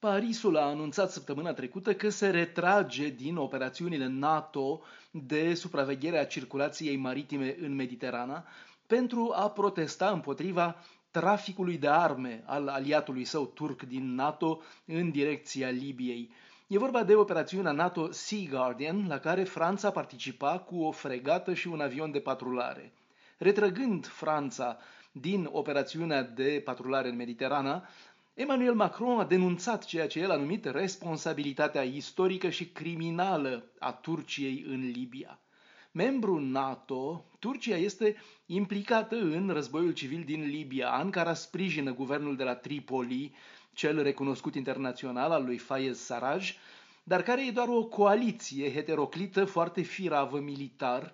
Parisul a anunțat săptămâna trecută că se retrage din operațiunile NATO de supraveghere a circulației maritime în Mediterana pentru a protesta împotriva traficului de arme al aliatului său turc din NATO în direcția Libiei. E vorba de operațiunea NATO Sea Guardian, la care Franța participa cu o fregată și un avion de patrulare. Retrăgând Franța din operațiunea de patrulare în Mediterana, Emmanuel Macron a denunțat ceea ce el a numit responsabilitatea istorică și criminală a Turciei în Libia. Membru NATO, Turcia este implicată în războiul civil din Libia. Ankara sprijină guvernul de la Tripoli, cel recunoscut internațional al lui Fayez Sarraj, dar care e doar o coaliție heteroclită foarte firavă militar,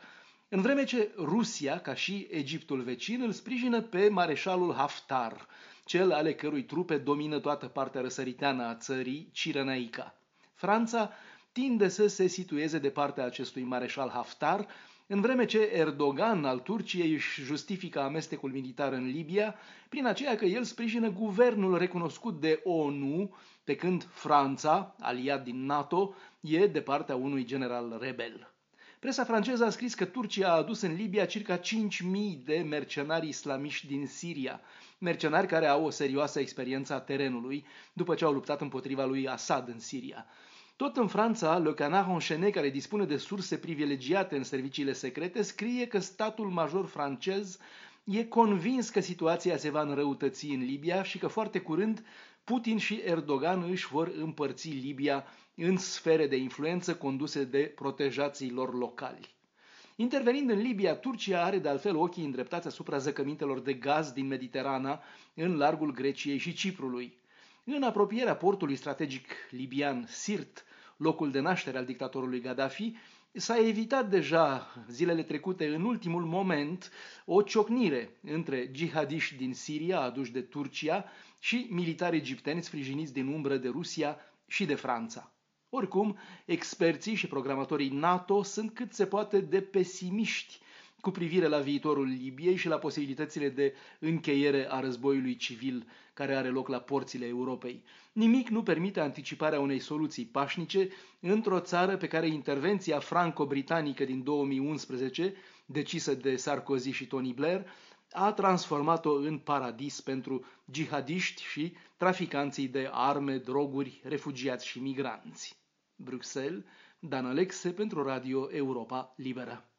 în vreme ce Rusia, ca și Egiptul vecin, îl sprijină pe mareșalul Haftar, cel ale cărui trupe domină toată partea răsăriteană a țării, Cirenaica. Franța tinde să se situeze de partea acestui mareșal Haftar, în vreme ce Erdogan al Turciei își justifică amestecul militar în Libia prin aceea că el sprijină guvernul recunoscut de ONU, pe când Franța, aliat din NATO, e de partea unui general rebel. Presa franceză a scris că Turcia a adus în Libia circa 5.000 de mercenari islamiști din Siria, mercenari care au o serioasă experiență a terenului după ce au luptat împotriva lui Assad în Siria. Tot în Franța, Le Canard Enchaîné, care dispune de surse privilegiate în serviciile secrete, scrie că statul major francez e convins că situația se va înrăutăți în Libia și că foarte curând Putin și Erdogan își vor împărți Libia în sfere de influență conduse de protejații lor locali. Intervenind în Libia, Turcia are de altfel ochii îndreptați asupra zăcămintelor de gaz din Mediterana, în largul Greciei și Ciprului. În apropierea portului strategic libian Sirt, locul de naștere al dictatorului Gaddafi, s-a evitat deja zilele trecute în ultimul moment o ciocnire între jihadiști din Siria aduși de Turcia și militari egipteni sprijiniți din umbră de Rusia și de Franța. Oricum, experții și programatorii NATO sunt cât se poate de pesimiști cu privire la viitorul Libiei și la posibilitățile de încheiere a războiului civil care are loc la porțile Europei. Nimic nu permite anticiparea unei soluții pașnice într-o țară pe care intervenția franco-britanică din 2011, decisă de Sarkozy și Tony Blair, a transformat-o în paradis pentru jihadiști și traficanții de arme, droguri, refugiați și migranți. Bruxelles, Dan Alexe pentru Radio Europa Liberă.